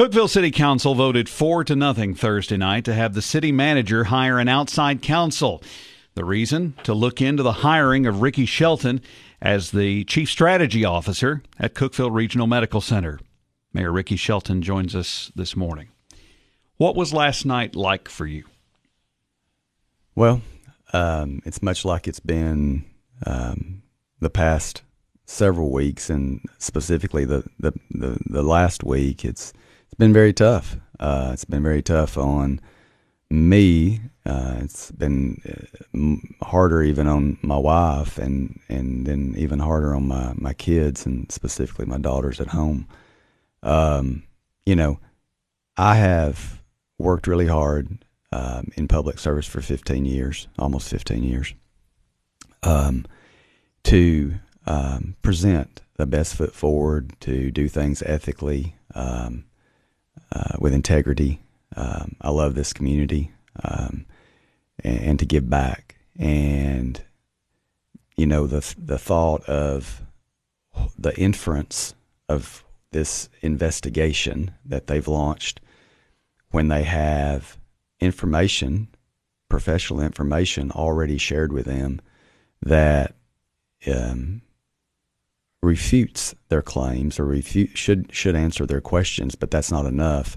Cookeville City Council voted four to nothing Thursday night to have the city manager hire an outside counsel. The reason? To look into the hiring of Ricky Shelton as the chief strategy officer at Cookeville Regional Medical Center. Mayor Ricky Shelton joins us this morning. What was last night like for you? Well, um, it's much like it's been um, the past several weeks, and specifically the, the, the, the, last week. It's been very tough. Uh, it's been very tough on me. Uh, it's been uh, harder even on my wife, and and then even harder on my my kids, and specifically my daughters at home. Um, you know, I have worked really hard um, in public service for 15 years, almost 15 years, um, to um, present the best foot forward, to do things ethically, um, uh, with integrity. Um, I love this community, um, and, and, to give back. And you know the the thought of the inference of this investigation that they've launched when they have information, professional information already shared with them that um, refutes their claims or refute, should should answer their questions, but that's not enough.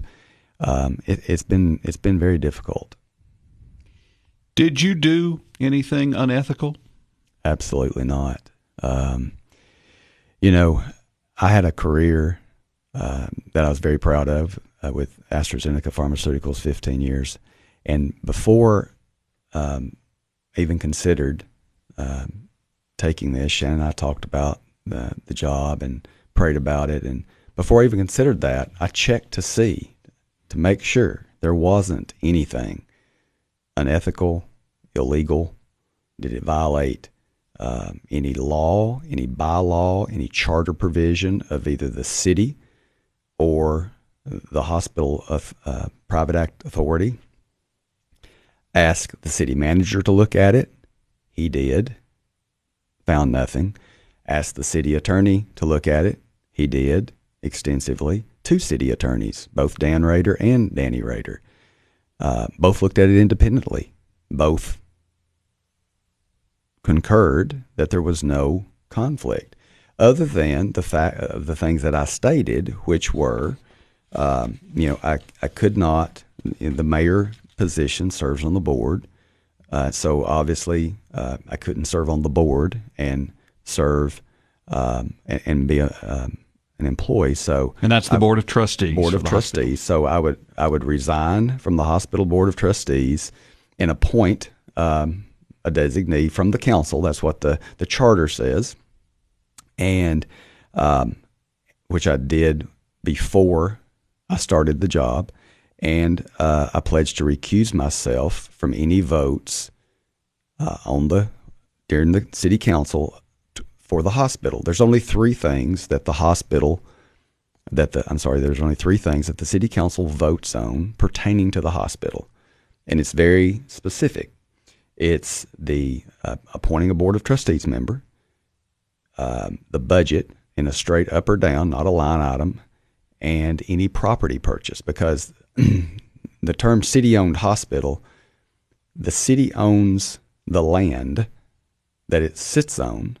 Um, it, has been it's been very difficult. Did you do anything unethical? Absolutely not. Um, you know, I had a career uh, that I was very proud of uh, with AstraZeneca Pharmaceuticals, 15 years. And before um, even considered um, taking this, Shannon and I talked about the, the job and prayed about it. And before I even considered that, I checked to see, to make sure there wasn't anything unethical, illegal. Did it violate um, any law, any bylaw, any charter provision of either the city or the hospital of uh, private act authority? Asked the city manager to look at it. He did. Found nothing. Asked the city attorney to look at it. He did extensively. Two city attorneys, both Dan Rader and Danny Rader, uh, both looked at it independently. Both concurred that there was no conflict, other than the fact of the things that I stated, which were, um, you know, I, I could not. The mayor position serves on the board. Uh, so obviously, uh, I couldn't serve on the board and serve um, and, and, be a, um, an employee. So, and that's the I, board of trustees. Board of trustees. So I would I would resign from the hospital board of trustees and appoint um, a designee from the council. That's what the the charter says, and um, which I did before I started the job and uh, I pledged to recuse myself from any votes uh, on the during the city council for the hospital. There's only three things that the hospital that the I'm sorry, there's only three things that the city council votes on pertaining to the hospital, and it's very specific. It's the uh, appointing a board of trustees member, um, the budget in a straight up or down, not a line item, and any property purchase because the term city owned hospital, the city owns the land that it sits on.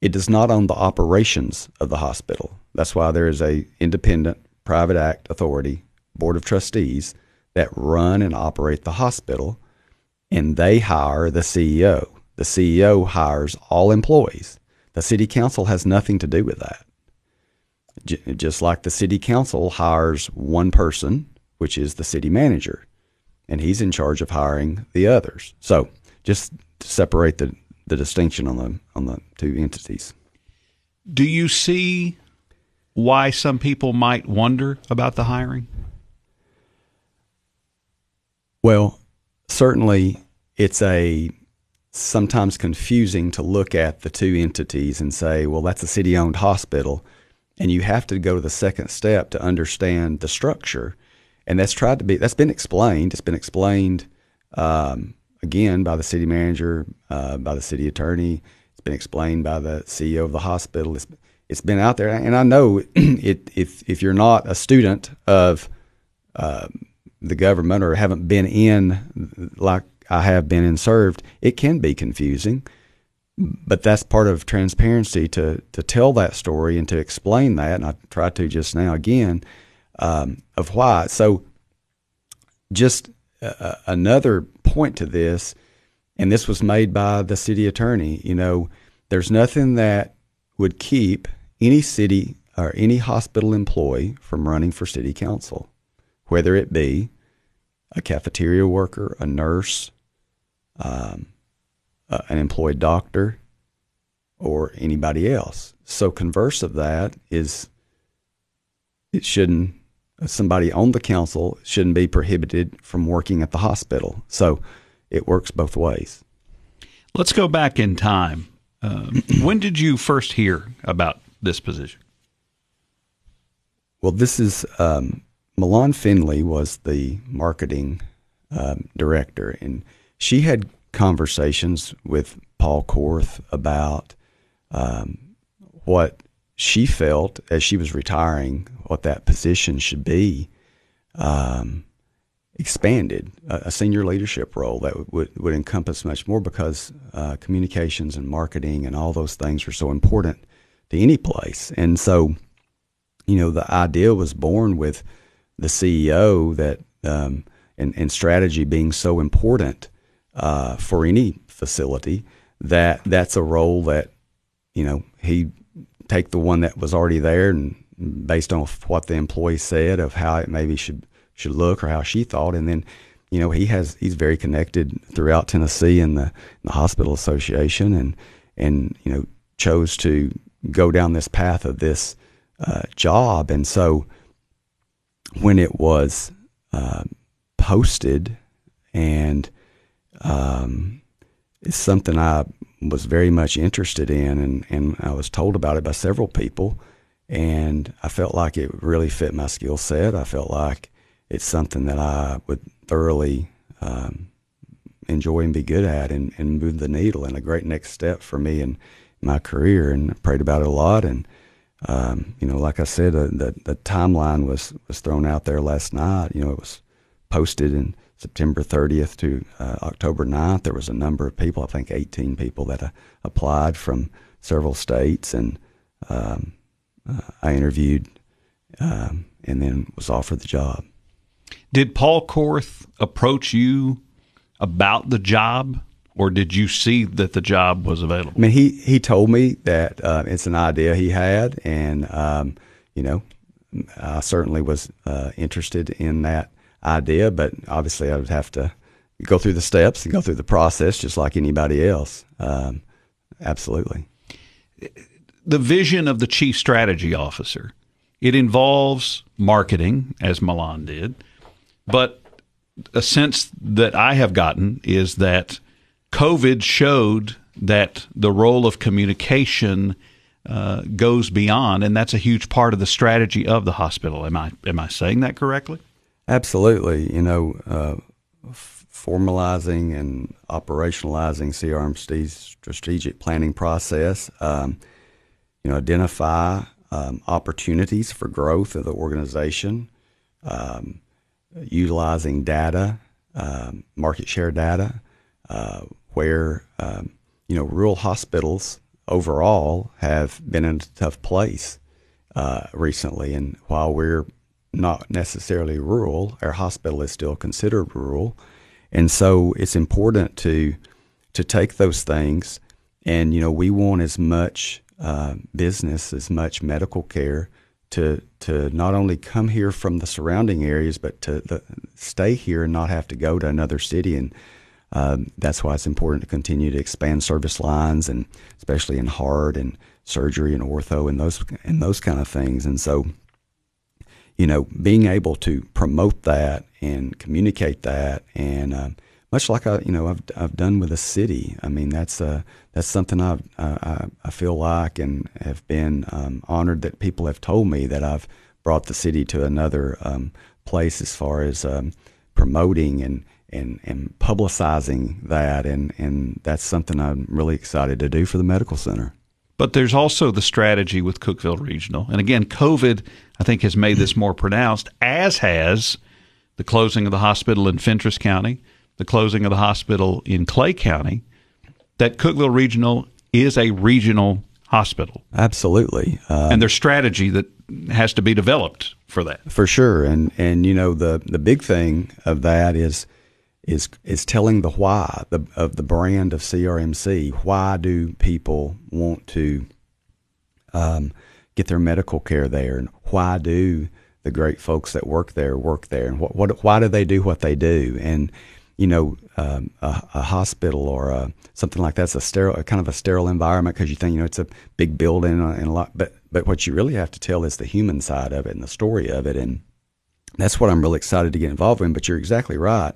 It does not own the operations of the hospital. That's why there is a independent private act authority, board of trustees that run and operate the hospital and they hire the CEO. The CEO hires all employees. The city council has nothing to do with that. J- just like the city council hires one person which is the city manager, and he's in charge of hiring the others. So just to separate the, the distinction on the on the two entities. Do you see why some people might wonder about the hiring? Well, certainly it's a sometimes confusing to look at the two entities and say, well, that's a city owned hospital. And you have to go to the second step to understand the structure and that's tried to be that's been explained. It's been explained um, again by the city manager, uh, by the city attorney. It's been explained by the CEO of the hospital. It's, it's been out there, and I know it, if if you're not a student of uh, the government or haven't been in like I have been and served, it can be confusing. But that's part of transparency to to tell that story and to explain that, and I tried to just now again um, of why. So, just another point to this, and this was made by the city attorney. You know, there's nothing that would keep any city or any hospital employee from running for city council, whether it be a cafeteria worker, a nurse, um, uh, an employed doctor, or anybody else. So, converse of that is it shouldn't somebody on the council shouldn't be prohibited from working at the hospital. So, it works both ways. Let's go back in time. Um, when did you first hear about this position? Well, this is um, Milan Finley was the marketing um, director, and she had conversations with Paul Korth about um, what she felt as she was retiring, what that position should be um, expanded, a, a, senior leadership role that would, would encompass much more because uh, communications and marketing and all those things are so important to any place. And so, you know, the idea was born with the CEO that um, and, and strategy being so important uh, for any facility that that's a role that you know he take the one that was already there and based on what the employee said of how it maybe should should look or how she thought and then you know he has he's very connected throughout Tennessee in the, in the hospital association and and you know chose to go down this path of this uh, job. And so when it was uh, posted, and um, it's something I was very much interested in, and, and I was told about it by several people, and I felt like it really fit my skill set. I felt like it's something that I would thoroughly um, enjoy and be good at and, and move the needle and a great next step for me and my career and I prayed about it a lot. And um, you know, like I said, uh, the the timeline was was thrown out there last night. You know, it was posted in September 30th to uh, October 9th. There was a number of people, I think 18 people that uh, applied from several states, and um, uh, I interviewed um, and then was offered the job. Did Paul Korth approach you about the job? or did you see that the job was available? I mean, he he told me that uh, it's an idea he had, and um, you know, I certainly was uh, interested in that idea, but obviously I would have to go through the steps and go through the process just like anybody else. Um, absolutely. The vision of the chief strategy officer it involves marketing, as Milan did, but a sense that I have gotten is that COVID showed that the role of communication uh, goes beyond, and that's a huge part of the strategy of the hospital. Am I am I saying that correctly? Absolutely. You know, uh, formalizing and operationalizing CRMC's strategic planning process. Um, you know, identify um, opportunities for growth of the organization, um, utilizing data, um, market share data. Uh, where um, you know rural hospitals overall have been in a tough place uh, recently. And while we're not necessarily rural, our hospital is still considered rural, and so it's important to to take those things. And you know, we want as much uh, business, as much medical care to to not only come here from the surrounding areas, but to the, stay here and not have to go to another city and um, that's why it's important to continue to expand service lines, and especially in heart and surgery and ortho and those and those kind of things. And so, you know, being able to promote that and communicate that, and uh, much like I, you know, I've I've done with the city. I mean, that's uh, that's something I've, I I feel like and have been um, honored that people have told me that I've brought the city to another um, place as far as um, promoting and and and publicizing that, and and that's something I'm really excited to do for the medical center. But there's also the strategy with Cookeville Regional. And again, COVID, I think, has made this more pronounced, as has the closing of the hospital in Fentress County, the closing of the hospital in Clay County, that Cookeville Regional is a regional hospital. Absolutely. Um, and there's strategy that has to be developed for that. For sure. And and you know the the big thing of that is is is telling the why the, of the brand of CRMC. Why do people want to um, get their medical care there, and why do the great folks that work there work there, and what, what why do they do what they do? And you know, um, a, a, hospital or a, something like that's a sterile, kind of a sterile environment because you think you know it's a big building and a lot. But but what you really have to tell is the human side of it and the story of it, and that's what I'm really excited to get involved in. But you're exactly right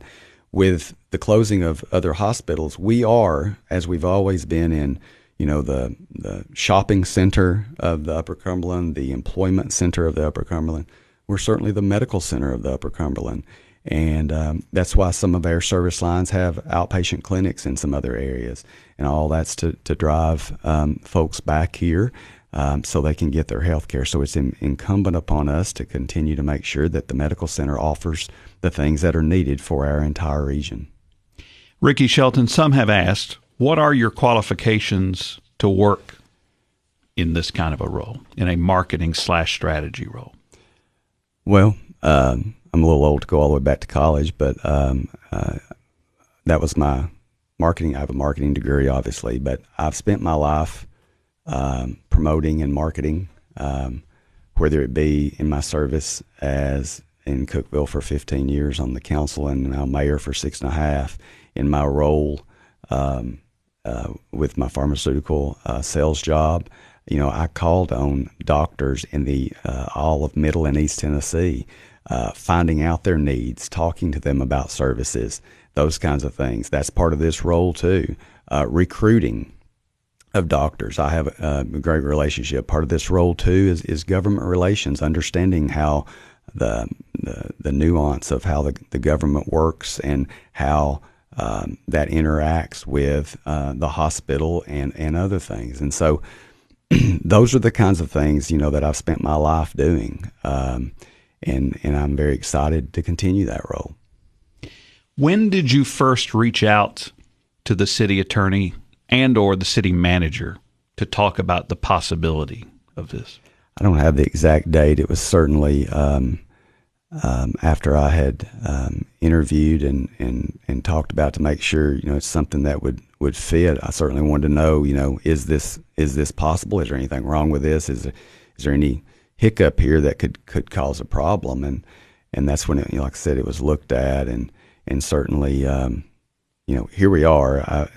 with the closing of other hospitals, we are, as we've always been in, you know, the the shopping center of the Upper Cumberland, the employment center of the Upper Cumberland. We're certainly the medical center of the Upper Cumberland, and um, that's why some of our service lines have outpatient clinics in some other areas, and all that's to to drive um, folks back here um, so they can get their health care. So it's in, incumbent upon us to continue to make sure that the medical center offers the things that are needed for our entire region. Ricky Shelton, some have asked, what are your qualifications to work in this kind of a role, in a marketing slash strategy role? Well, um, I'm a little old to go all the way back to college, but um, uh, that was my marketing. I have a marketing degree, obviously, but I've spent my life um, promoting and marketing, um, whether it be in my service as in Cookeville for 15 years on the council and now mayor for six and a half, in my role um, uh, with my pharmaceutical uh, sales job. You know, I called on doctors in the uh, all of Middle and East Tennessee, uh, finding out their needs, talking to them about services, those kinds of things. That's part of this role too. Uh, recruiting, of doctors. I have a, great relationship. Part of this role too is, is government relations, understanding how the, the, the nuance of how the, the government works and how um, that interacts with uh, the hospital and, and other things. And so those are the kinds of things, you know, that I've spent my life doing. Um, and, and I'm very excited to continue that role. When did you first reach out to the city attorney and or the city manager to talk about the possibility of this? I don't have the exact date. It was certainly um, um, after I had um, interviewed and, and, and talked about to make sure you know it's something that would, would fit. I certainly wanted to know you know is this is this possible? Is there anything wrong with this? Is there, is there any hiccup here that could could cause a problem? And and that's when it, you know, like I said, it was looked at and and certainly um, you know here we are. I,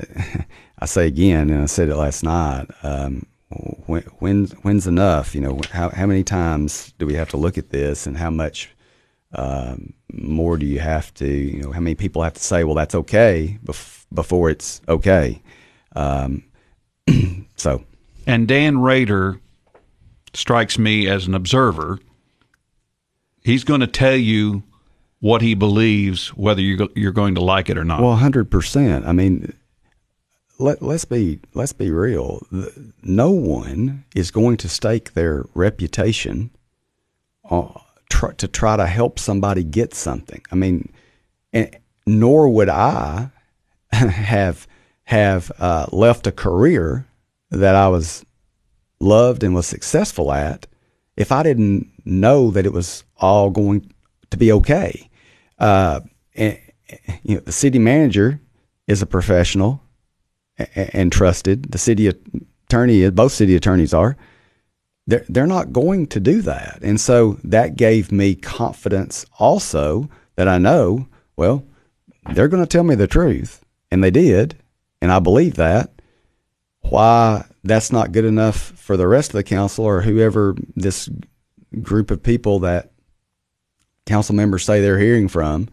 I say again, and I said it last night. Um, when, when's enough? You know, how how many times do we have to look at this, and how much um, more do you have to? You know, how many people have to say, "Well, that's okay," bef- before it's okay? Um, so, and Dan Rader strikes me as an observer. He's going to tell you what he believes, whether you're you're going to like it or not. Well, hundred percent. I mean let, let's be let's be real. No one is going to stake their reputation uh, to try to help somebody get something. I mean, and, nor would I have have uh, left a career that I was loved and was successful at if I didn't know that it was all going to be okay. Uh, and, you know, the city manager is a professional and trusted. The city attorney, both city attorneys are. They're, they're not going to do that. And so that gave me confidence also that I know, well, they're going to tell me the truth. And they did. And I believe that. Why that's not good enough for the rest of the council or whoever this group of people that council members say they're hearing from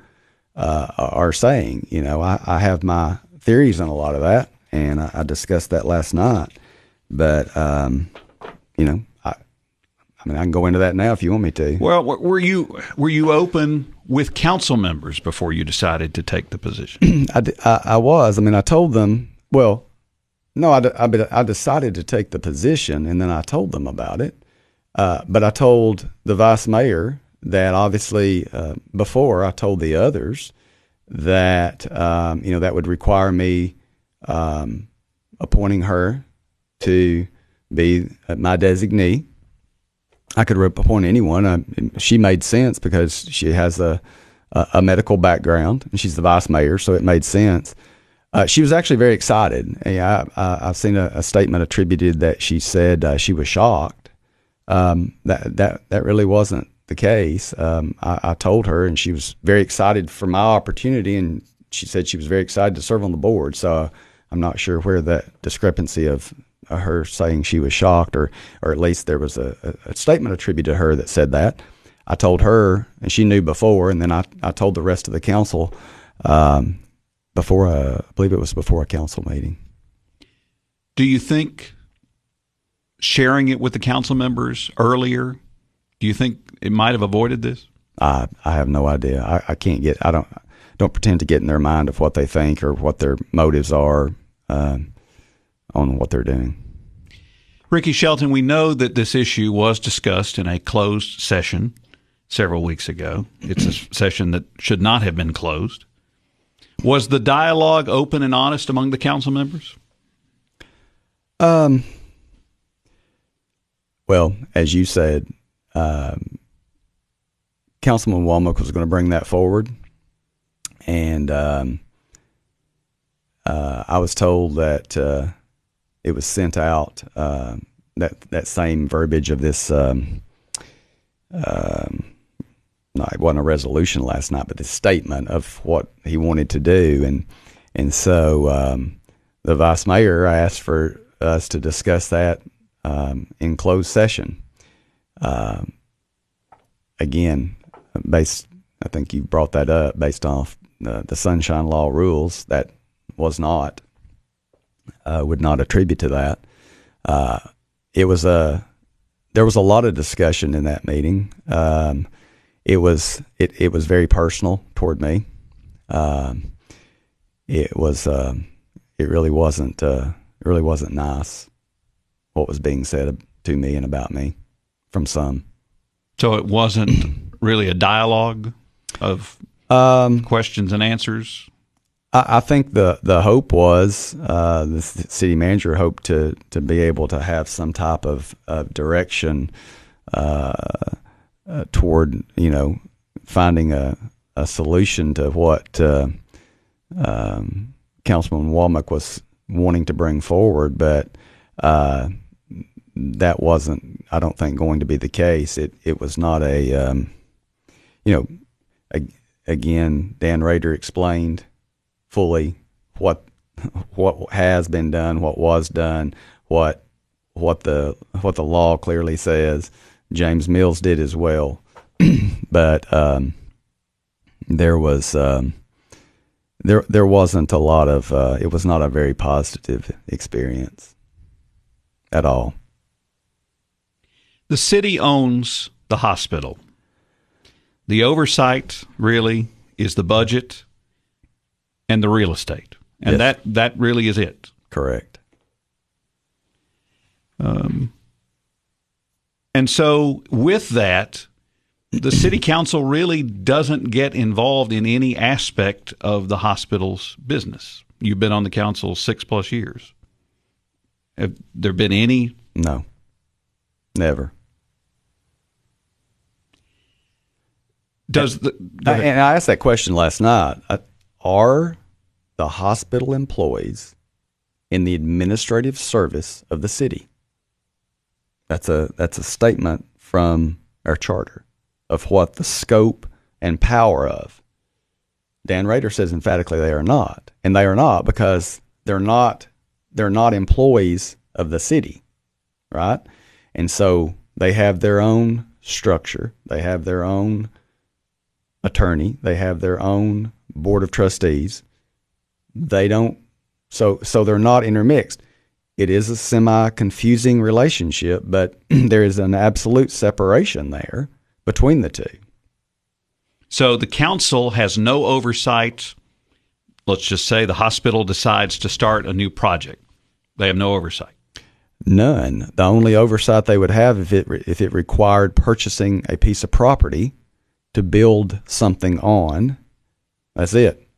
uh, are saying. You know, I, I have my theories on a lot of that and I, I discussed that last night. But um, you know, I, I mean, I can go into that now if you want me to. Well, were you were you open with council members before you decided to take the position? I, I, I was. I mean, I told them. Well, No, I, I, I decided to take the position, and then I told them about it. Uh, but I told the vice mayor that obviously uh, before I told the others that um, you know that would require me um, appointing her to be my designee. I could appoint anyone. I, she made sense because she has a, a, a medical background and she's the vice mayor, so it made sense. Uh, she was actually very excited. I, have seen a, a, statement attributed that she said uh, she was shocked. Um, that that that really wasn't the case. Um, I, I, told her, and she was very excited for my opportunity, and she said she was very excited to serve on the board. So I'm not sure where that discrepancy of her saying she was shocked, or or at least there was a, a statement attributed to her that said that. I told her, and she knew before, and then I, I told the rest of the council um, before a, I believe it was before a council meeting. Do you think sharing it with the council members earlier? Do you think it might have avoided this? I I have no idea. I, I can't get. I don't don't pretend to get in their mind of what they think or what their motives are uh, on what they're doing. Ricky Shelton, we know that this issue was discussed in a closed session several weeks ago. It's a session that should not have been closed. Was the dialogue open and honest among the council members? Um. Well, as you said, um, Councilman Womack was going to bring that forward, and um, uh, I was told that uh, it was sent out uh, that that same verbiage of this. Um, um, no, it wasn't a resolution last night, but the statement of what he wanted to do, and and so um, the vice mayor asked for us to discuss that um, in closed session. Um, again, based, I think you brought that up based off the, the Sunshine Law rules. That was not uh, would not attribute to that. Uh, it was a there was a lot of discussion in that meeting. Um, it was it, it was very personal toward me. Um, it was uh, it really wasn't uh, it really wasn't nice what was being said to me and about me from some. So it wasn't really a dialogue of um, questions and answers. I, I, think the the hope was uh, the city manager hoped to to be able to have some type of, of direction uh, uh, toward you know finding a a solution to what uh, um, Councilman Womack was wanting to bring forward, but uh, that wasn't, I don't think, going to be the case. It it was not a, um, you know, a, again, Dan Rader explained fully what what has been done, what was done, what what the what the law clearly says. James Mills did as well, but um, there was um, there there wasn't a lot of uh, it was not a very positive experience at all. The city owns the hospital. The oversight really is the budget and the real estate, and yes. that that really is it. Correct. Um, and so with that, the city council really doesn't get involved in any aspect of the hospital's business. You've been on the council six plus years. Have there been any? No. Never. Does the, and I asked that question last night. Are the hospital employees in the administrative service of the city? That's a that's a statement from our charter of what the scope and power of. Dan Rader says emphatically they are not, and they are not because they're not they're not employees of the city, right? And so they have their own structure, they have their own attorney, they have their own board of trustees. They don't so so they're not intermixed. It is a semi confusing relationship, but there is an absolute separation there between the two. So the council has no oversight. Let's just say the hospital decides to start a new project They have no oversight. None. The only oversight they would have if it if it required purchasing a piece of property to build something on. That's it.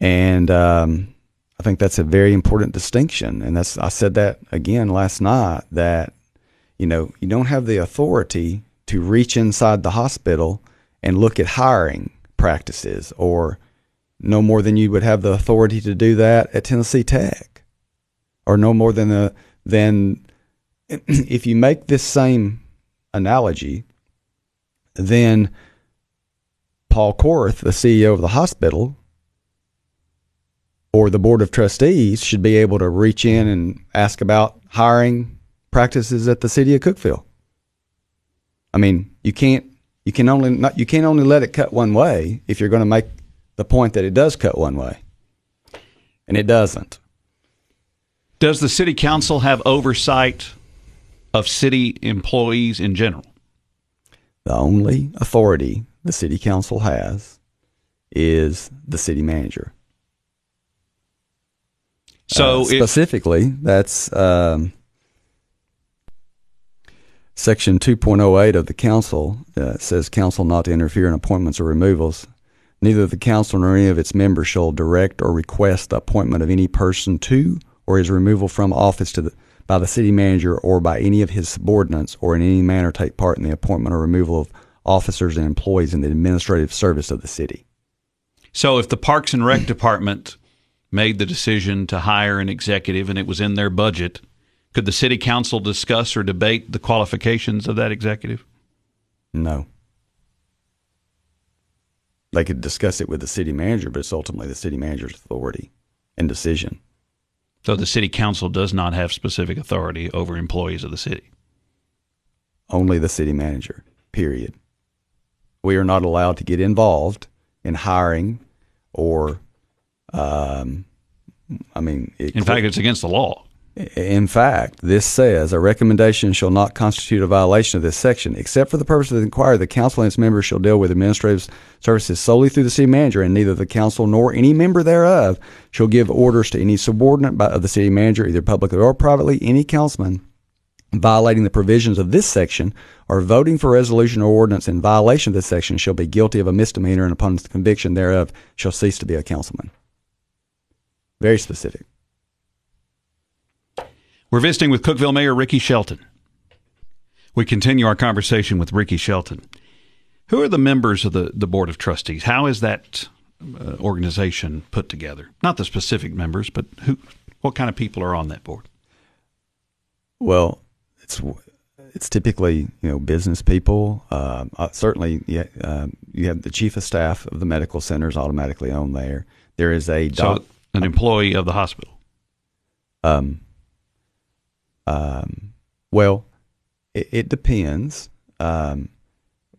And um, I think that's a very important distinction. And that's I said that again last night that you know you don't have the authority to reach inside the hospital and look at hiring practices or no more than you would have the authority to do that at Tennessee Tech or no more than the then if you make this same analogy, then Paul Korth, the CEO of the hospital, or the board of trustees should be able to reach in and ask about hiring practices at the city of Cookeville. I mean, you can't you can only not you can't only let it cut one way if you're going to make the point that it does cut one way. And it doesn't. Does the city council have oversight of city employees in general? The only authority the city council has is the city manager. So uh, specifically, if, that's um, section 2.08 of the council uh, says council not to interfere in appointments or removals. Neither the council nor any of its members shall direct or request the appointment of any person to or his removal from office to the, by the city manager or by any of his subordinates or in any manner take part in the appointment or removal of officers and employees in the administrative service of the city. So if the Parks and Rec department made the decision to hire an executive and it was in their budget, could the city council discuss or debate the qualifications of that executive? No. They could discuss it with the city manager, but it's ultimately the city manager's authority and decision. So the city council does not have specific authority over employees of the city. Only the city manager, period. We are not allowed to get involved in hiring or, um, I mean, in fact, it's against the law. In fact, this says a recommendation shall not constitute a violation of this section, except for the purpose of the inquiry. The council and its members shall deal with administrative services solely through the city manager, and neither the council nor any member thereof shall give orders to any subordinate of the city manager, either publicly or privately. Any councilman violating the provisions of this section or voting for resolution or ordinance in violation of this section shall be guilty of a misdemeanor, and upon conviction thereof shall cease to be a councilman. Very specific. We're visiting with Cookeville Mayor Ricky Shelton. We continue our conversation with Ricky Shelton. Who are the members of the, the Board of Trustees? How is that uh, organization put together? Not the specific members, but who? What kind of people are on that board? Well, it's it's typically you know business people. Uh, uh, certainly, yeah, uh, you have the chief of staff of the medical centers automatically on there. There is a doc- so an employee of the hospital. Um, um, well, it, it depends um,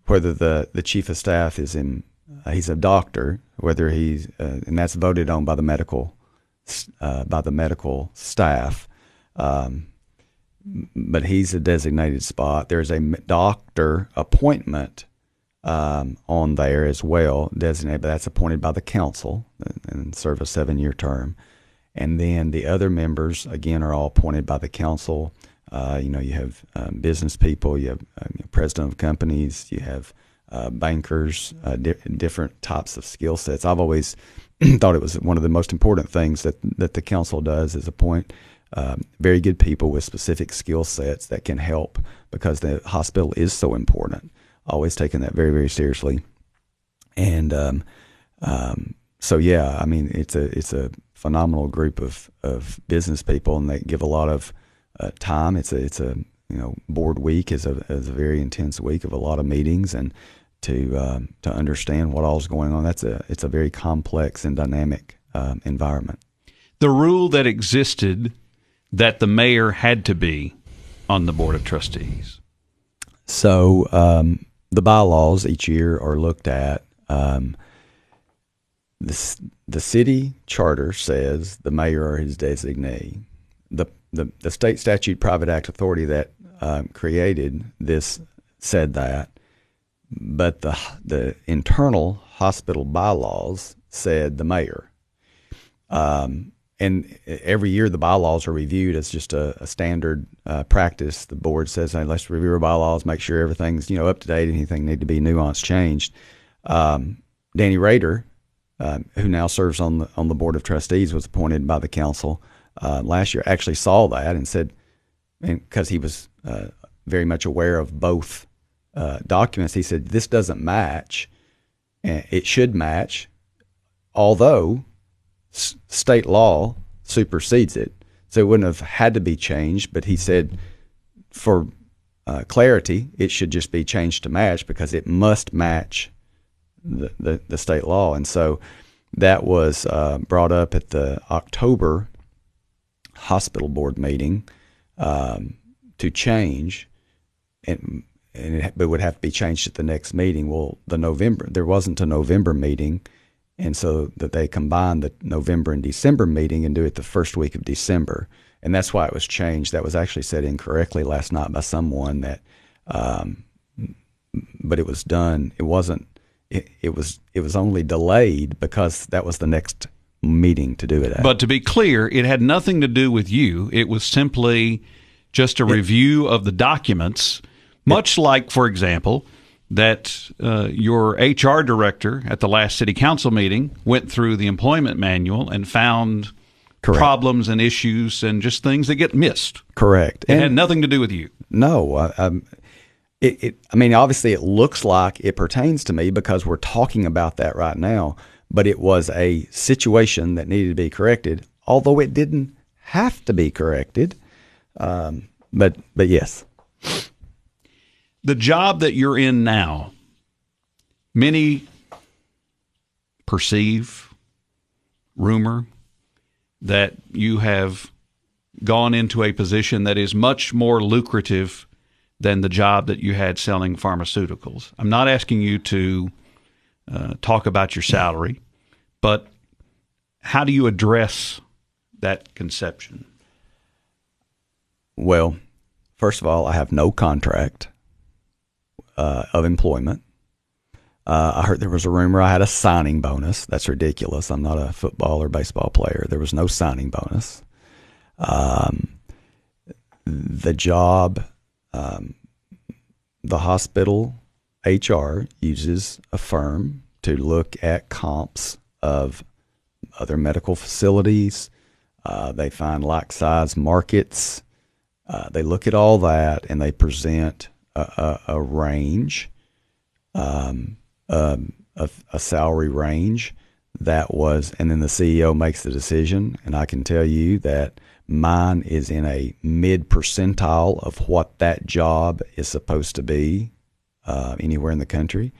whether the, the chief of staff is in. Uh, he's a doctor, whether he's uh, and that's voted on by the medical uh, by the medical staff. Um, but he's a designated spot. There's a doctor appointment um, on there as well, designated, but that's appointed by the council and serve a seven year term. And then the other members, again, are all appointed by the council. Uh, you know, you have um, business people, you have um, president of companies, you have uh, bankers, uh, di- different types of skill sets. I've always thought it was one of the most important things that that the council does is appoint um, very good people with specific skill sets that can help because the hospital is so important. Always taking that very very seriously, and um, um, so yeah, I mean it's a it's a phenomenal group of, of business people, and they give a lot of uh, time. It's a it's a you know board week is a is a very intense week of a lot of meetings and to um, to understand what all is going on. That's a it's a very complex and dynamic um, environment. The rule that existed that the mayor had to be on the board of trustees. So um, the bylaws each year are looked at. Um, the, the city charter says the mayor or his designee. The, the, the state statute private act authority that um, created this said that, but the, the internal hospital bylaws said the mayor. Um, and every year the bylaws are reviewed as just a, a standard uh, practice. The board says, hey, let's review our bylaws, make sure everything's you know up to date. Anything need to be nuanced, changed. Um, Danny Rader, uh, who now serves on the on the board of trustees, was appointed by the council uh, last year. Actually saw that and said, because he was uh, very much aware of both uh, documents, he said this doesn't match. It should match, although state law supersedes it. So it wouldn't have had to be changed, but he said for uh, clarity, it should just be changed to match because it must match the, the, the state law. And so that was uh, brought up at the October hospital board meeting um, to change, and, and it, it would have to be changed at the next meeting. Well, the November, there wasn't a November meeting and so that they combine the November and December meeting and do it the first week of December, and that's why it was changed. That was actually said incorrectly last night by someone that, um, but it was done. It wasn't. It, it was. It was only delayed because that was the next meeting to do it at. But to be clear, it had nothing to do with you. It was simply just a it, review of the documents, much it, like, for example that uh, your HR director at the last city council meeting went through the employment manual and found Correct. problems and issues and just things that get missed. Correct. It and had nothing to do with you. No. Um, it, it, I mean, obviously, it looks like it pertains to me because we're talking about that right now, but it was a situation that needed to be corrected, although it didn't have to be corrected. Um, but, but yes the job that you're in now, many perceive, rumor, that you have gone into a position that is much more lucrative than the job that you had selling pharmaceuticals. I'm not asking you to uh, talk about your salary, but how do you address that conception? Well, first of all, I have no contract uh, of employment. Uh, I heard there was a rumor I had a signing bonus. That's ridiculous. I'm not a football or baseball player. There was no signing bonus. Um, the job, um, the hospital HR uses a firm to look at comps of other medical facilities. Uh, they find like size markets. Uh, they look at all that and they present a, a, range, um, um, a, a salary range that was, and then the CEO makes the decision. And I can tell you that mine is in a mid percentile of what that job is supposed to be uh, anywhere in the country.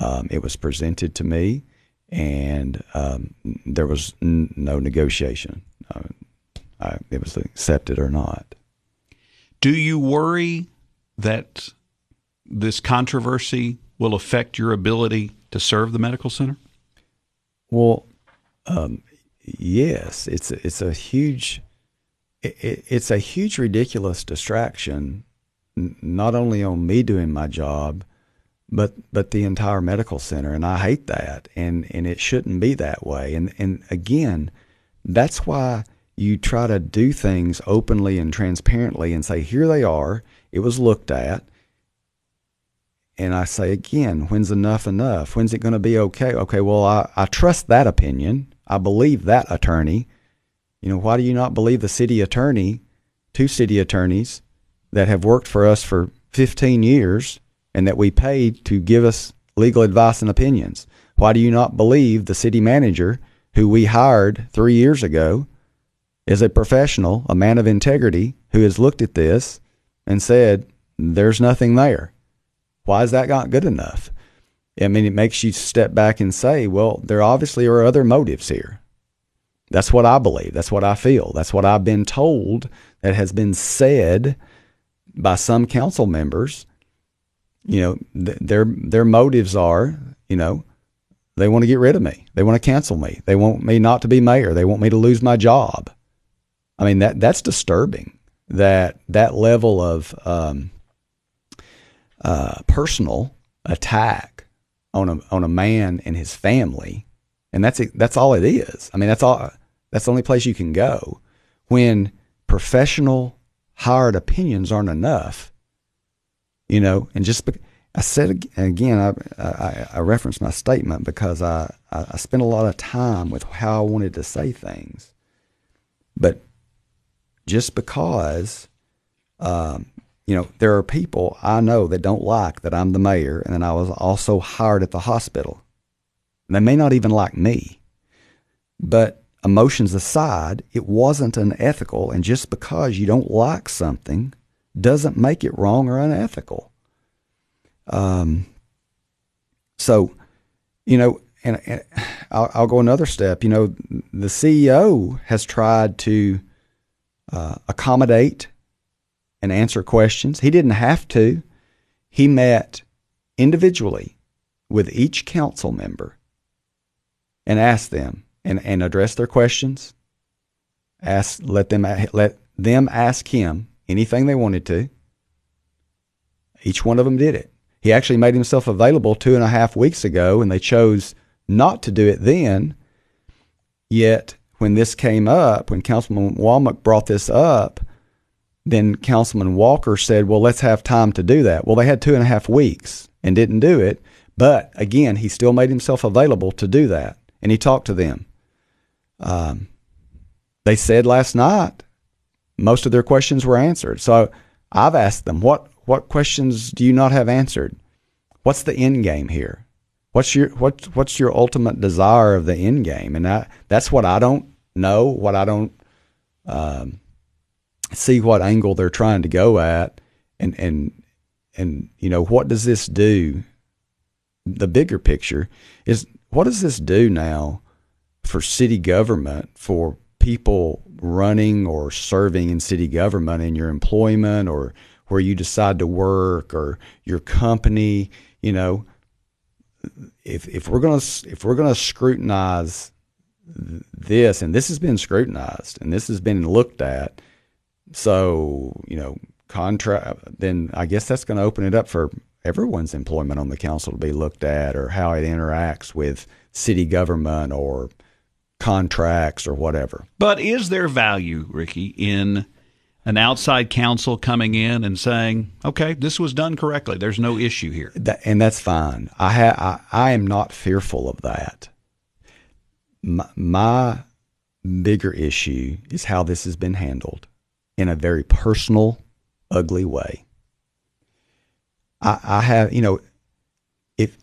Um, it was presented to me, and um, there was n- no negotiation. Uh, I, it was accepted or not. Do you worry that this controversy will affect your ability to serve the medical center? Well, um, yes, it's a, it's a huge it, it's a huge ridiculous distraction, not only on me doing my job, but but the entire medical center, and I hate that, and and it shouldn't be that way. And and again, that's why you try to do things openly and transparently and say, here they are. It was looked at. And I say again, when's enough enough? When's it going to be okay? Okay, well, I, I trust that opinion. I believe that attorney. You know, why do you not believe the city attorney, two city attorneys that have worked for us for 15 years and that we paid to give us legal advice and opinions? Why do you not believe the city manager who we hired three years ago is a professional, a man of integrity who has looked at this and said, there's nothing there? Why is that not good enough? I mean, it makes you step back and say, well, there obviously are other motives here. That's what I believe. That's what I feel. That's what I've been told that has been said by some council members. You know, th- their their motives are, you know, they want to get rid of me. They want to cancel me. They want me not to be mayor. They want me to lose my job. I mean, that that's disturbing. That that level of um, uh, personal attack on a on a man and his family, and that's that's all it is. I mean, that's all. That's the only place you can go when professional hired opinions aren't enough. You know, and just I said again, I, I, I referenced my statement because I, I spent a lot of time with how I wanted to say things. But just because, um, you know, there are people I know that don't like that I'm the mayor and then I was also hired at the hospital. They may not even like me. But emotions aside, it wasn't unethical. And just because you don't like something doesn't make it wrong or unethical. Um, so, you know, and, and I'll, I'll, go another step. You know, the CEO has tried to uh, accommodate and answer questions. He didn't have to. He met individually with each council member and asked them and, and addressed their questions. Ask, let them let them ask him anything they wanted to. Each one of them did it. He actually made himself available two and a half weeks ago, and they chose not to do it then. Yet, when this came up, when Councilman Womack brought this up, then Councilman Walker said, Well, let's have time to do that. Well, they had two and a half weeks and didn't do it. But again, he still made himself available to do that. And he talked to them. Um, they said last night most of their questions were answered. So I've asked them, What what questions do you not have answered? What's the end game here? What's your what what's your ultimate desire of the end game? And I, that's what I don't know. What I don't um, see what angle they're trying to go at, and and and you know what does this do? The bigger picture is what does this do now for city government for people running or serving in city government in your employment or where you decide to work or your company, you know, if if we're going to if we're going to scrutinize this and this has been scrutinized and this has been looked at, so, you know, contract then I guess that's going to open it up for everyone's employment on the council to be looked at or how it interacts with city government or contracts or whatever. But is there value, Ricky, in an outside counsel coming in and saying, "Okay, this was done correctly. There's no issue here," that, and that's fine. I, ha- I I am not fearful of that. My, my bigger issue is how this has been handled in a very personal, ugly way. I, I have, you know, if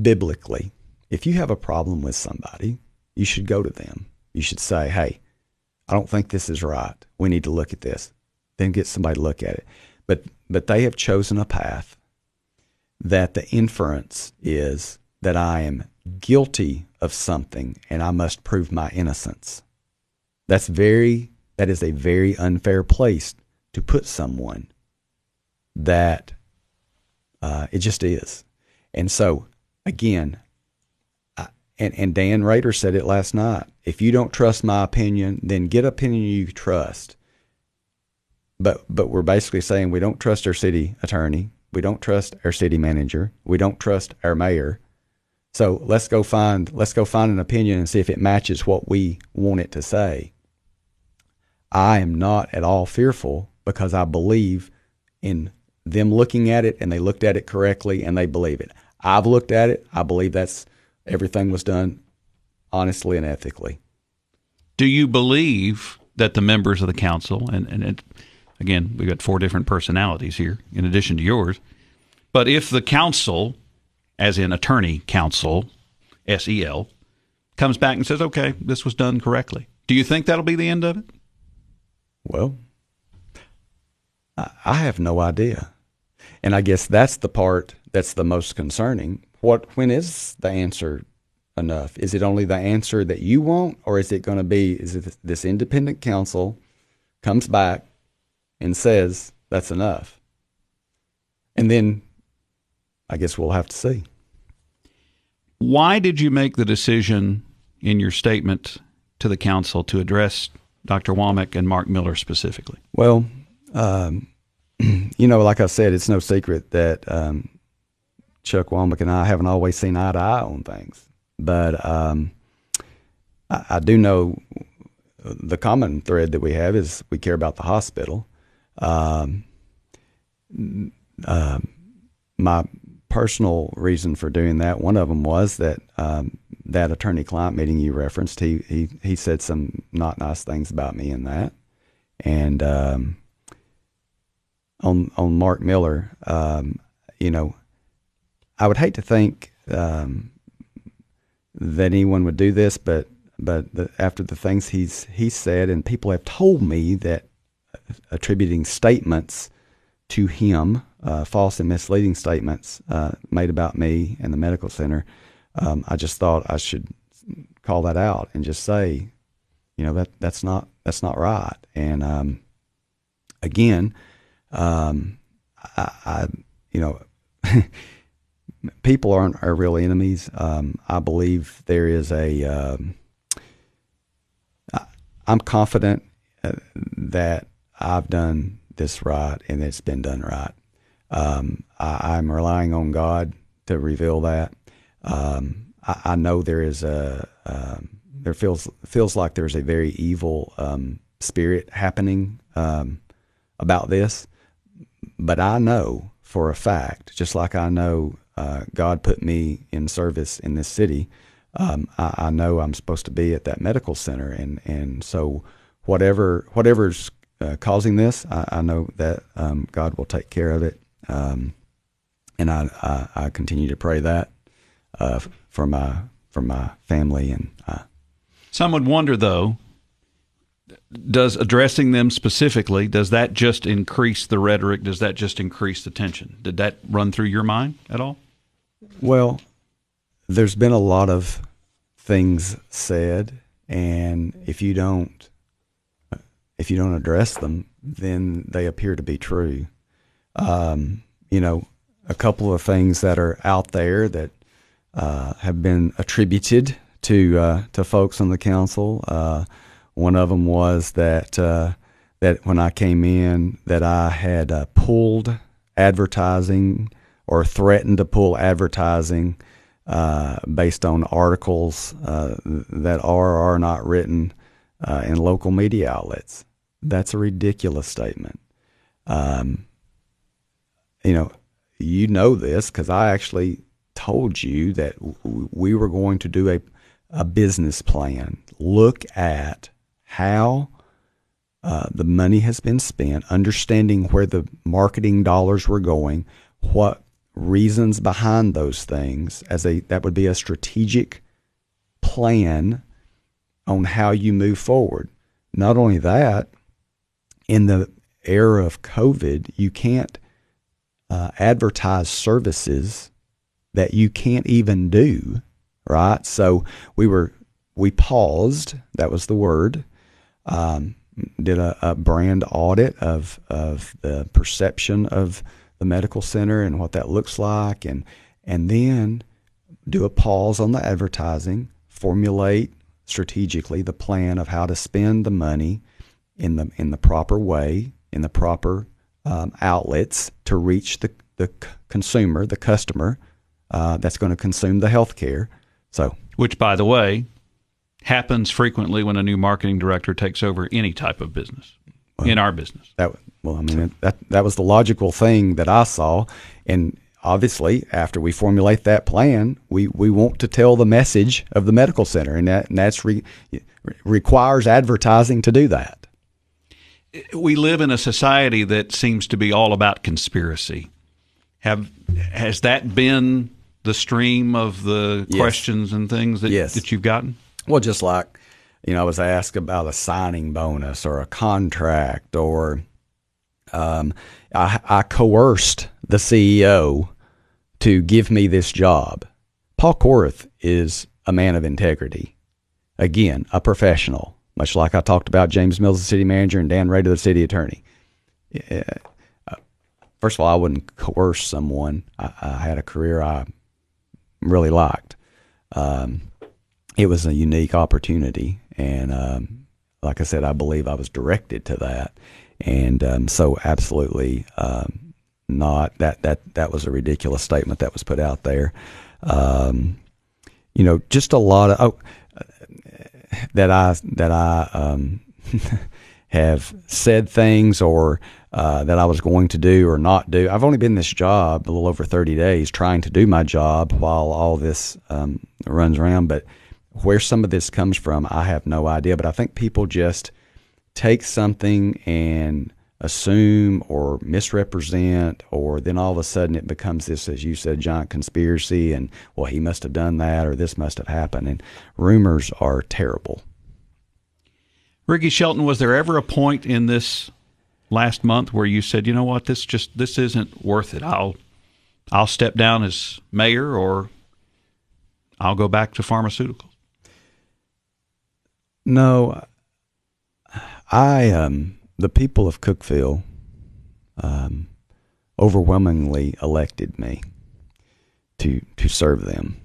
biblically, if you have a problem with somebody, you should go to them. You should say, "Hey, I don't think this is right. We need to look at this. Then get somebody to look at it. But but they have chosen a path that the inference is that I am guilty of something and I must prove my innocence. That's very that is a very unfair place to put someone that uh, it just is. And so again, and, and Dan Rader said it last night. If you don't trust my opinion, then get opinion you trust. But but we're basically saying we don't trust our city attorney, we don't trust our city manager, we don't trust our mayor. So let's go find let's go find an opinion and see if it matches what we want it to say. I am not at all fearful because I believe in them looking at it and they looked at it correctly and they believe it. I've looked at it. I believe that's everything was done honestly and ethically. Do you believe that the members of the council, and, and it, again, we've got four different personalities here in addition to yours, but if the council, as in attorney council, SEL, comes back and says, okay, this was done correctly, do you think that'll be the end of it? Well, I have no idea. And I guess that's the part that's the most concerning what when is the answer enough? Is it only the answer that you want, or is it going to be is it this independent counsel comes back and says that's enough, and then I guess we'll have to see. Why did you make the decision in your statement to the council to address Dr. Womack and Mark Miller specifically? Well, um, you know, like I said, it's no secret that um, Chuck Womack and I haven't always seen eye to eye on things, but um, I, I, do know the common thread that we have is we care about the hospital. Uh, my personal reason for doing that, one of them was that um, that attorney-client meeting you referenced, he, he he said some not nice things about me in that, and um, on on Mark Miller, um, you know, I would hate to think um, that anyone would do this, but but the, after the things he's he said, and people have told me that attributing statements to him, uh, false and misleading statements uh, made about me and the medical center, um, I just thought I should call that out and just say, you know, that that's not that's not right. And um, again, um, I, I, you know, people aren't our real enemies. Um, I believe there is a. Um, I, I'm confident uh, that I've done this right and it's been done right. Um, I, am relying on God to reveal that. Um, I, I, know there is a um, there feels feels like there's a very evil um, spirit happening um, about this, but I know for a fact, just like I know uh, God put me in service in this city, um, I, I, know I'm supposed to be at that medical center, and and so whatever whatever's uh, causing this, I, I know that God will take care of it, and I, I, I continue to pray that uh, for my for my family and. Uh, Some would wonder, though, does addressing them specifically does that just increase the rhetoric? Does that just increase the tension? Did that run through your mind at all? Well there's been a lot of things said and if you don't if you don't address them then they appear to be true. Um, you know a couple of things that are out there that uh, have been attributed to uh, to folks on the council uh, one of them was that uh, that when I came in, that I had uh, pulled advertising or threatened to pull advertising uh, based on articles that are or are not written in local media outlets. That's a ridiculous statement. Um, you know, you know this because I actually told you that w- we were going to do a a business plan. Look at how uh, the money has been spent, understanding where the marketing dollars were going, what reasons behind those things, as a that would be a strategic plan on how you move forward. Not only that, in the era of COVID, you can't uh, advertise services that you can't even do, right? So we were we paused. That was the word um, did a, a, brand audit of of the perception of the medical center and what that looks like, and and then do a pause on the advertising, formulate strategically the plan of how to spend the money in the in the proper way, in the proper um, outlets to reach the the consumer, the customer uh, that's going to consume the health care. So, which, by the way, happens frequently when a new marketing director takes over any type of business well, in our business. That well, I mean that that was the logical thing that I saw, and obviously after we formulate that plan, we, we want to tell the message of the medical center, and that and that's re, requires advertising to do that. We live in a society that seems to be all about conspiracy. Have has that been the stream of the yes. questions and things that yes. that you've gotten? Well, just like, you know, I was asked about a signing bonus or a contract, or um, I, I coerced the CEO to give me this job. Paul Korth is a man of integrity. Again, a professional, much like I talked about James Mills, the city manager, and Dan Rader, the city attorney. Uh, first of all, I wouldn't coerce someone. I, I had a career I really liked. Um, it was a unique opportunity, and um, like I said, I believe I was directed to that, and um, so absolutely um, not that that that was a ridiculous statement that was put out there. Um, you know, just a lot of oh, that I that I um, have said things or uh, that I was going to do or not do. I've only been this job a little over 30 days trying to do my job while all this um, runs around. But where some of this comes from, I have no idea. But I think people just take something and assume or misrepresent, or then all of a sudden it becomes this, as you said, giant conspiracy, and well, he must have done that, or this must have happened. And rumors are terrible. Ricky Shelton, was there ever a point in this last month where you said, you know what, this just this isn't worth it. I'll I'll step down as mayor or I'll go back to pharmaceuticals. No, I um, the people of Cookeville um, overwhelmingly elected me to to serve them,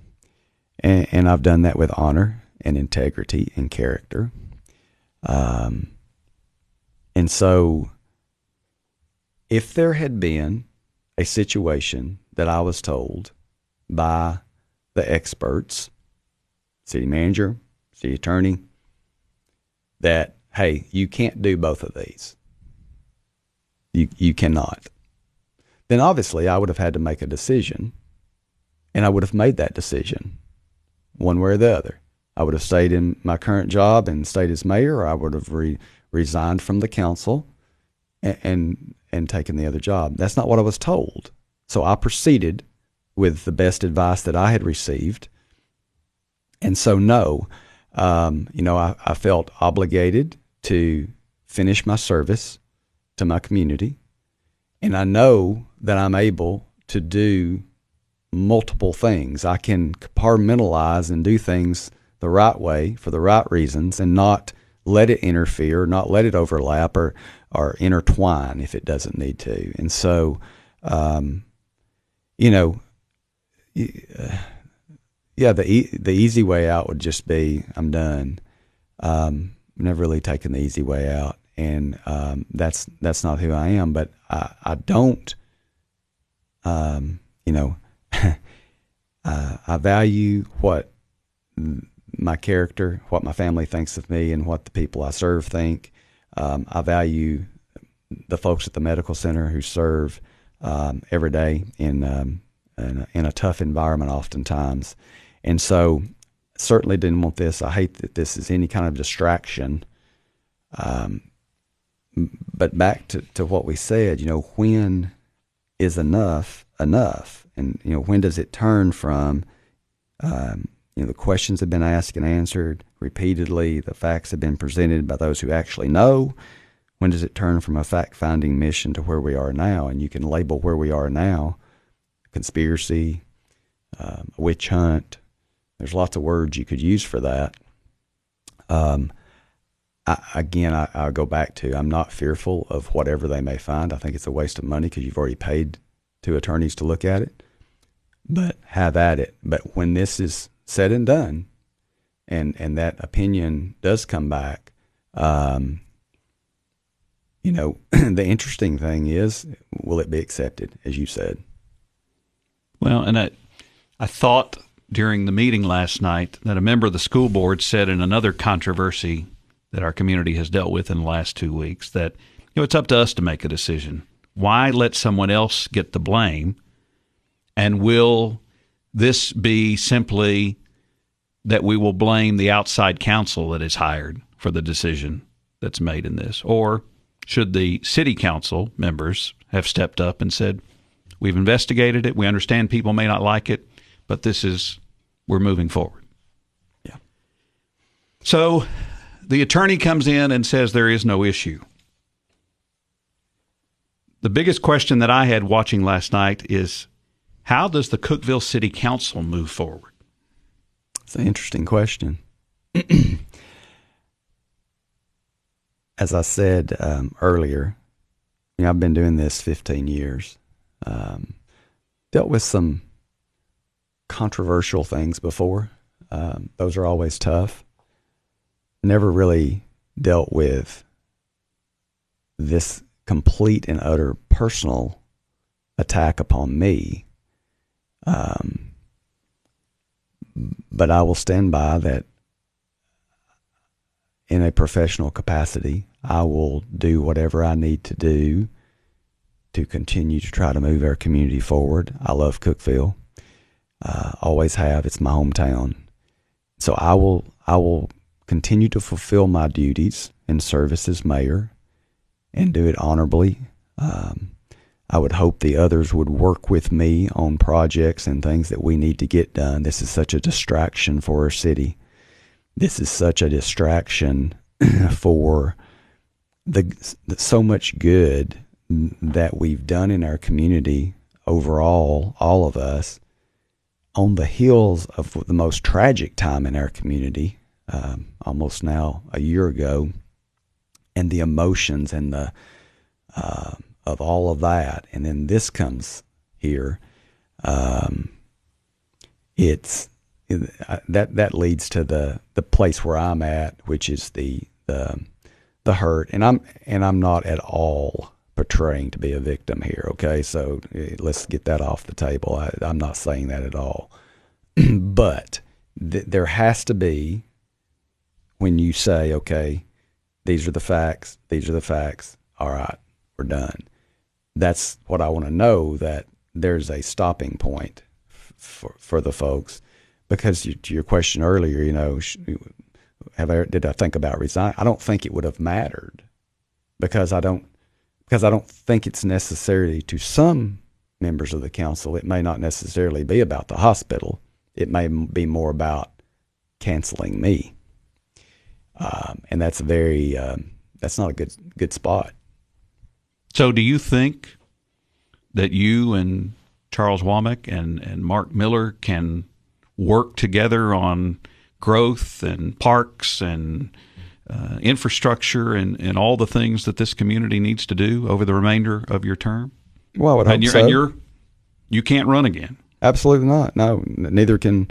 and, and I've done that with honor and integrity and character. Um, and so if there had been a situation that I was told by the experts, city manager, city attorney, that, hey, you can't do both of these. You, you cannot. Then obviously I would have had to make a decision, and I would have made that decision one way or the other. I would have stayed in my current job and stayed as mayor, or I would have re- resigned from the council and, and and taken the other job. That's not what I was told. So I proceeded with the best advice that I had received. And so, no, um, you know, I, I felt obligated to finish my service to my community. And I know that I'm able to do multiple things. I can compartmentalize and do things the right way for the right reasons and not let it interfere, not let it overlap or or intertwine if it doesn't need to. And so, um, you know, uh, yeah, the e- the easy way out would just be I'm done. Um, never really taken the easy way out, and um, that's that's not who I am. But I, I don't, um, you know, uh, I value what my character, what my family thinks of me, and what the people I serve think. Um, I value the folks at the medical center who serve um, every day in, um, in, a, in, a, tough environment, oftentimes. And so, certainly didn't want this. I hate that this is any kind of distraction. Um, but back to, to what we said, you know, when is enough enough? And, you know, when does it turn from, um, you know, the questions have been asked and answered repeatedly. The facts have been presented by those who actually know. When does it turn from a fact finding mission to where we are now? And you can label where we are now conspiracy, um, witch hunt. There's lots of words you could use for that. Um, I, again, I, I go back to I'm not fearful of whatever they may find. I think it's a waste of money because you've already paid two attorneys to look at it. But have at it. But when this is said and done, and and that opinion does come back, um, you know, the interesting thing is, will it be accepted, as you said? Well, and I, I thought during the meeting last night that a member of the school board said in another controversy that our community has dealt with in the last two weeks that you know it's up to us to make a decision. Why let someone else get the blame? And will this be simply that we will blame the outside counsel that is hired for the decision that's made in this? Or should the city council members have stepped up and said, We've investigated it, we understand people may not like it, but this is, we're moving forward? Yeah. So the attorney comes in and says there is no issue. The biggest question that I had watching last night is how does the Cookeville City Council move forward? It's an interesting question. As I said um, earlier, you know, I've been doing this 15 years. Um, dealt with some controversial things before. Um, those are always tough. Never really dealt with this complete and utter personal attack upon me um, but I will stand by that in a professional capacity, I will do whatever I need to do to continue to try to move our community forward. I love Cookeville. Uh, always have. It's my hometown. So I will I will continue to fulfill my duties and service as mayor and do it honorably. Um, I would hope the others would work with me on projects and things that we need to get done. This is such a distraction for our city. This is such a distraction for the, so much good that we've done in our community overall, all of us, on the heels of the most tragic time in our community, um, almost now a year ago, and the emotions and the uh, of all of that, and then this comes here. Um, it's that that leads to the the place where I'm at, which is the the the hurt, and I'm and I'm not at all portraying to be a victim here. Okay, so eh, let's get that off the table. I, am not saying that at all, but th- there has to be when you say, okay, these are the facts. These are the facts. All right, we're done that's what I want to know that there's a stopping point for for the folks because you, to your question earlier, you know, have I, did I think about resign? I don't think it would have mattered because I don't because I don't think it's necessary to some members of the council. It may not necessarily be about the hospital. It may be more about canceling me, um, and that's very um, that's not a good good spot. So, do you think that you and Charles Womack and, and Mark Miller can work together on growth and parks and uh, infrastructure and, and all the things that this community needs to do over the remainder of your term? Well, I would hope and you're, so. And you're, you can't run again. Absolutely not. No, neither can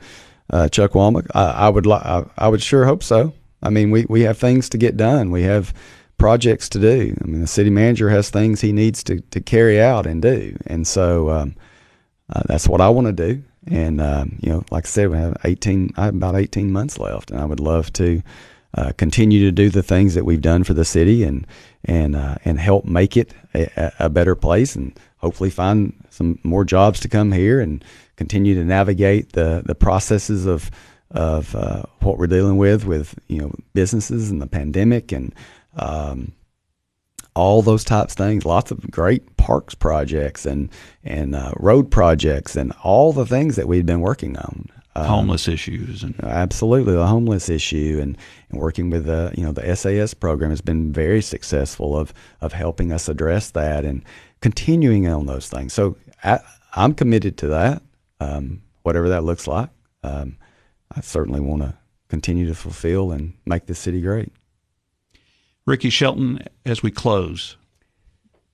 uh, Chuck Womack. I, I would. Li- I, I would sure hope so. I mean, we, we have things to get done. We have projects to do. I mean, the city manager has things he needs to, to carry out and do, and so um, uh, that's what I want to do. And um, you know, like I said, we have eighteen. I have about eighteen months left, and I would love to uh, continue to do the things that we've done for the city and and uh, and help make it a, a, better place, and hopefully find some more jobs to come here and continue to navigate the the processes of of uh, what we're dealing with with you know businesses and the pandemic and um, all those types of things. Lots of great parks projects and and uh, road projects and all the things that we've been working on. Um, homeless issues and absolutely the homeless issue and, and working with the you know the SAS program has been very successful of of helping us address that and continuing on those things. So I, am committed to that, um, whatever that looks like. Um, I certainly want to continue to fulfill and make this city great. Ricky Shelton, as we close,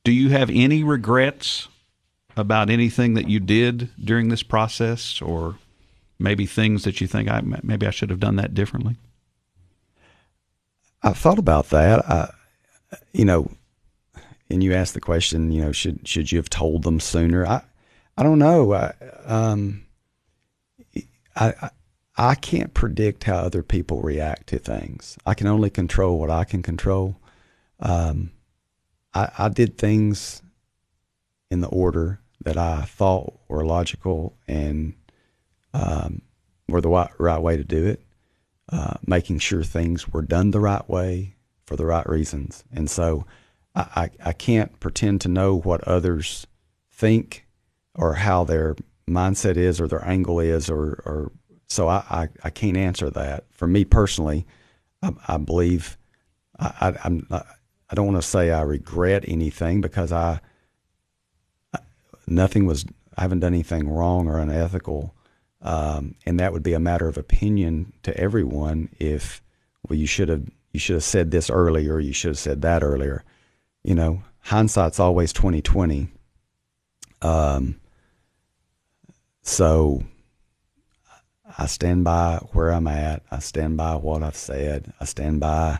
do you have any regrets about anything that you did during this process, or maybe things that you think I maybe I should have done that differently? I thought about that. I, you know, and you asked the question. You know, should should you have told them sooner? I I don't know. I um, I, I can't predict how other people react to things. I can only control what I can control. Um, I, I did things in the order that I thought were logical and um, were the right, right, way to do it, uh, making sure things were done the right way for the right reasons. And so I, I, I can't pretend to know what others think or how their mindset is or their angle is or, or so I, I, I, can't answer that. For me personally, I, I believe I, I, not, I don't want to say I regret anything because I, I nothing was I haven't done anything wrong or unethical, um, and that would be a matter of opinion to everyone. If well, you should have you should have said this earlier, you should have said that earlier. You know, hindsight's always twenty twenty. Um, so I stand by where I'm at. I stand by what I've said. I stand by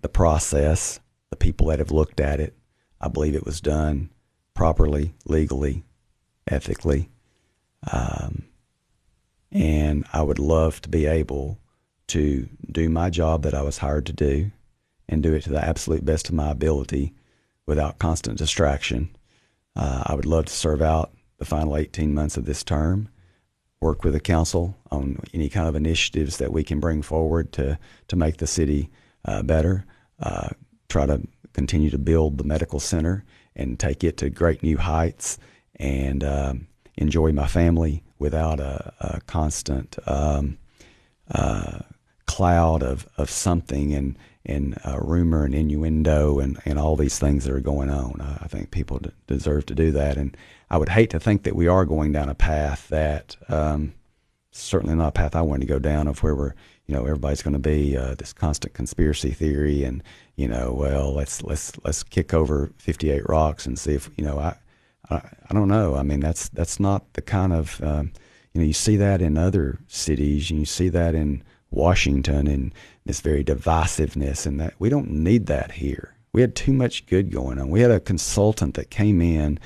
the process, the people that have looked at it. I believe it was done properly, legally, ethically. Um, and I would love to be able to do my job that I was hired to do and do it to the absolute best of my ability without constant distraction. Uh, I would love to serve out the final 18 months of this term, work with the council on any kind of initiatives that we can bring forward to, to make the city uh, better, uh, try to continue to build the medical center and take it to great new heights, and um, enjoy my family without a, a constant um, uh, cloud of, of something. And and uh, rumor and innuendo and, and all these things that are going on. I think people d- deserve to do that, and I would hate to think that we are going down a path that um, certainly not a path I want to go down of where we're you know everybody's going to be uh, this constant conspiracy theory and you know well let's let's let's kick over 58 rocks and see if you know I I, I don't know I mean that's that's not the kind of um, you know you see that in other cities and you see that in Washington and this very divisiveness and that we don't need that here. We had too much good going on. We had a consultant that came in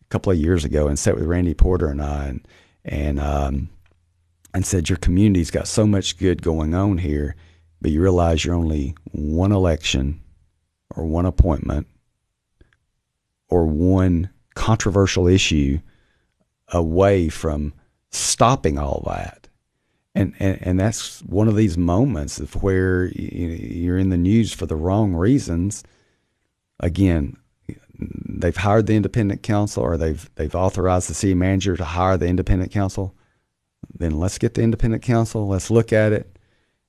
a couple of years ago and sat with Randy Porter and I and and um, and said your community's got so much good going on here, but you realize you're only one election or one appointment or one controversial issue away from stopping all that and, and and that's one of these moments of where you're in the news for the wrong reasons. Again, they've hired the independent counsel, or they've they've authorized the city manager to hire the independent counsel. Then let's get the independent counsel. Let's look at it,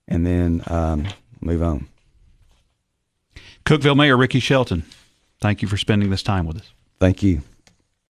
and then um, move on. Cookeville Mayor Ricky Shelton, thank you for spending this time with us. Thank you.